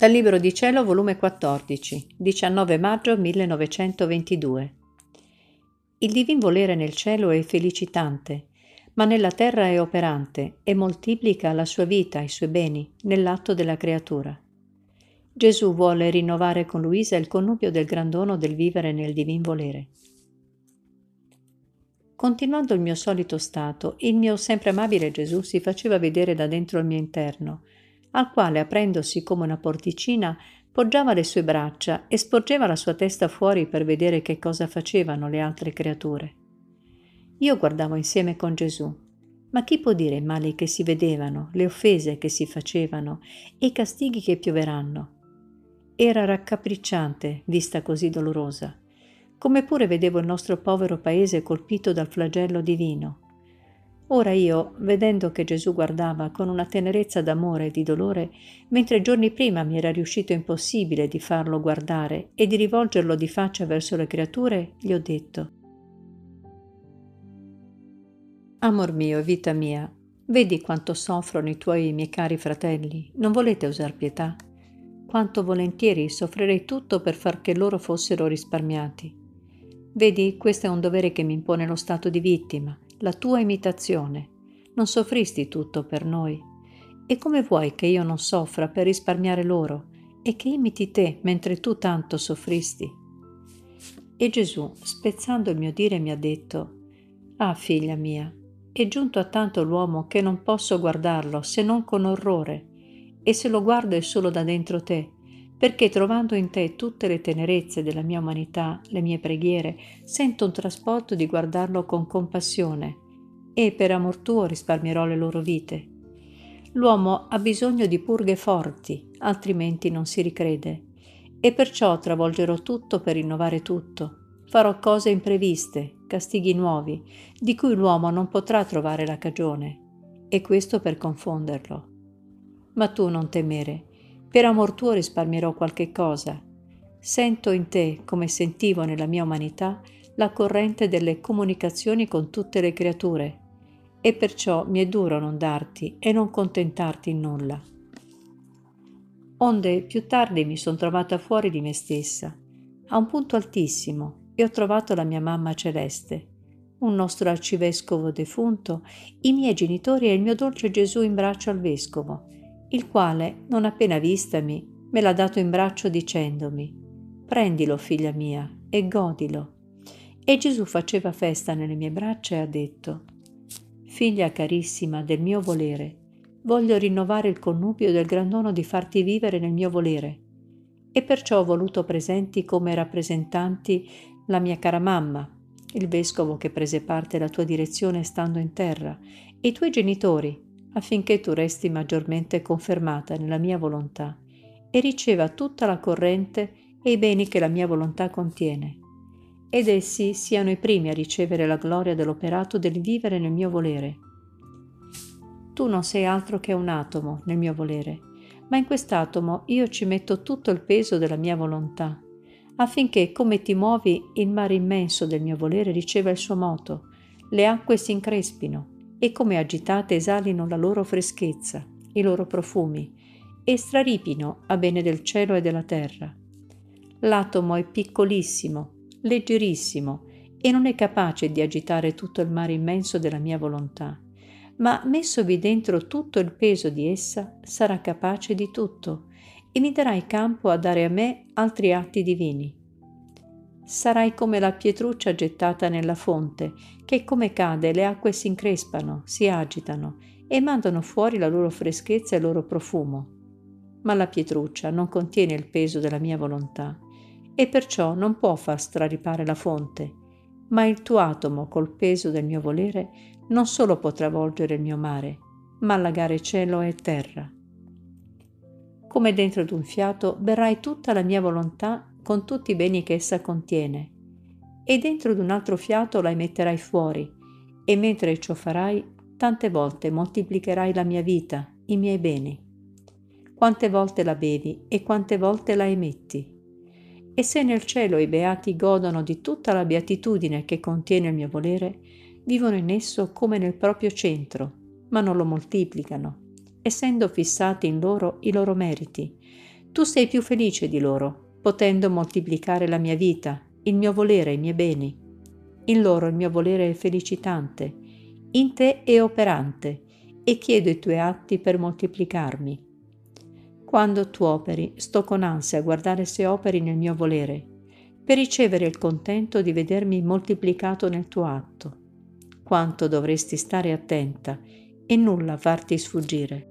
Dal Libro di Cielo, volume 14, 19 maggio 1922. Il divin volere nel cielo è felicitante, ma nella terra è operante e moltiplica la sua vita, i suoi beni, nell'atto della creatura. Gesù vuole rinnovare con Luisa il connubio del gran dono del vivere nel divin volere. Continuando il mio solito stato, il mio sempre amabile Gesù si faceva vedere da dentro il mio interno, al quale, aprendosi come una porticina, poggiava le sue braccia e sporgeva la sua testa fuori per vedere che cosa facevano le altre creature. Io guardavo insieme con Gesù. Ma chi può dire i mali che si vedevano, le offese che si facevano e i castighi che pioveranno? Era raccapricciante, vista così dolorosa, come pure vedevo il nostro povero paese colpito dal flagello divino, Ora io, vedendo che Gesù guardava con una tenerezza d'amore e di dolore, mentre giorni prima mi era riuscito impossibile di farlo guardare e di rivolgerlo di faccia verso le creature, gli ho detto Amor mio e vita mia, vedi quanto soffrono i tuoi miei cari fratelli, non volete usar pietà? Quanto volentieri soffrirei tutto per far che loro fossero risparmiati. Vedi, questo è un dovere che mi impone lo stato di vittima, la tua imitazione. Non soffristi tutto per noi. E come vuoi che io non soffra per risparmiare loro e che imiti te mentre tu tanto soffristi? E Gesù, spezzando il mio dire, mi ha detto, Ah figlia mia, è giunto a tanto l'uomo che non posso guardarlo se non con orrore, e se lo guardo è solo da dentro te, perché trovando in te tutte le tenerezze della mia umanità, le mie preghiere, sento un trasporto di guardarlo con compassione e per amor tuo risparmierò le loro vite. L'uomo ha bisogno di purghe forti, altrimenti non si ricrede, e perciò travolgerò tutto per rinnovare tutto. Farò cose impreviste, castighi nuovi, di cui l'uomo non potrà trovare la cagione, e questo per confonderlo. Ma tu non temere, per amor tuo risparmierò qualche cosa. Sento in te, come sentivo nella mia umanità, la corrente delle comunicazioni con tutte le creature, e perciò mi è duro non darti e non contentarti in nulla. Onde più tardi mi sono trovata fuori di me stessa, a un punto altissimo, e ho trovato la mia mamma celeste, un nostro arcivescovo defunto, i miei genitori e il mio dolce Gesù in braccio al vescovo, il quale, non appena vistami, me l'ha dato in braccio dicendomi Prendilo, figlia mia, e godilo. E Gesù faceva festa nelle mie braccia e ha detto Figlia carissima del mio volere, voglio rinnovare il connubio del gran dono di farti vivere nel mio volere. E perciò ho voluto presenti come rappresentanti la mia cara mamma, il vescovo che prese parte alla tua direzione stando in terra, e i tuoi genitori, affinché tu resti maggiormente confermata nella mia volontà e riceva tutta la corrente e i beni che la mia volontà contiene, ed essi siano i primi a ricevere la gloria dell'operato del vivere nel mio volere. Tu non sei altro che un atomo nel mio volere, ma in quest'atomo io ci metto tutto il peso della mia volontà, affinché come ti muovi il mare immenso del mio volere riceva il suo moto, le acque si increspino, e come agitate esalino la loro freschezza, i loro profumi, e straripino a bene del cielo e della terra. L'atomo è piccolissimo, leggerissimo, e non è capace di agitare tutto il mare immenso della mia volontà, ma messovi dentro tutto il peso di essa, sarà capace di tutto, e mi darai campo a dare a me altri atti divini sarai come la pietruccia gettata nella fonte, che come cade le acque si increspano, si agitano e mandano fuori la loro freschezza e il loro profumo. Ma la pietruccia non contiene il peso della mia volontà e perciò non può far straripare la fonte, ma il tuo atomo col peso del mio volere non solo può travolgere il mio mare, ma allagare cielo e terra. Come dentro d'un fiato verrai tutta la mia volontà con tutti i beni che essa contiene, e dentro d'un altro fiato la emetterai fuori, e mentre ciò farai, tante volte moltiplicherai la mia vita, i miei beni. Quante volte la bevi e quante volte la emetti. E se nel cielo i beati godono di tutta la beatitudine che contiene il mio volere, vivono in esso come nel proprio centro, ma non lo moltiplicano, essendo fissati in loro i loro meriti, Tu sei più felice di loro, potendo moltiplicare la mia vita, il mio volere, i miei beni. In loro il mio volere è felicitante, in te è operante, e chiedo i tuoi atti per moltiplicarmi. Quando tu operi, sto con ansia a guardare se operi nel mio volere, per ricevere il contento di vedermi moltiplicato nel tuo atto. Quanto dovresti stare attenta e nulla farti sfuggire.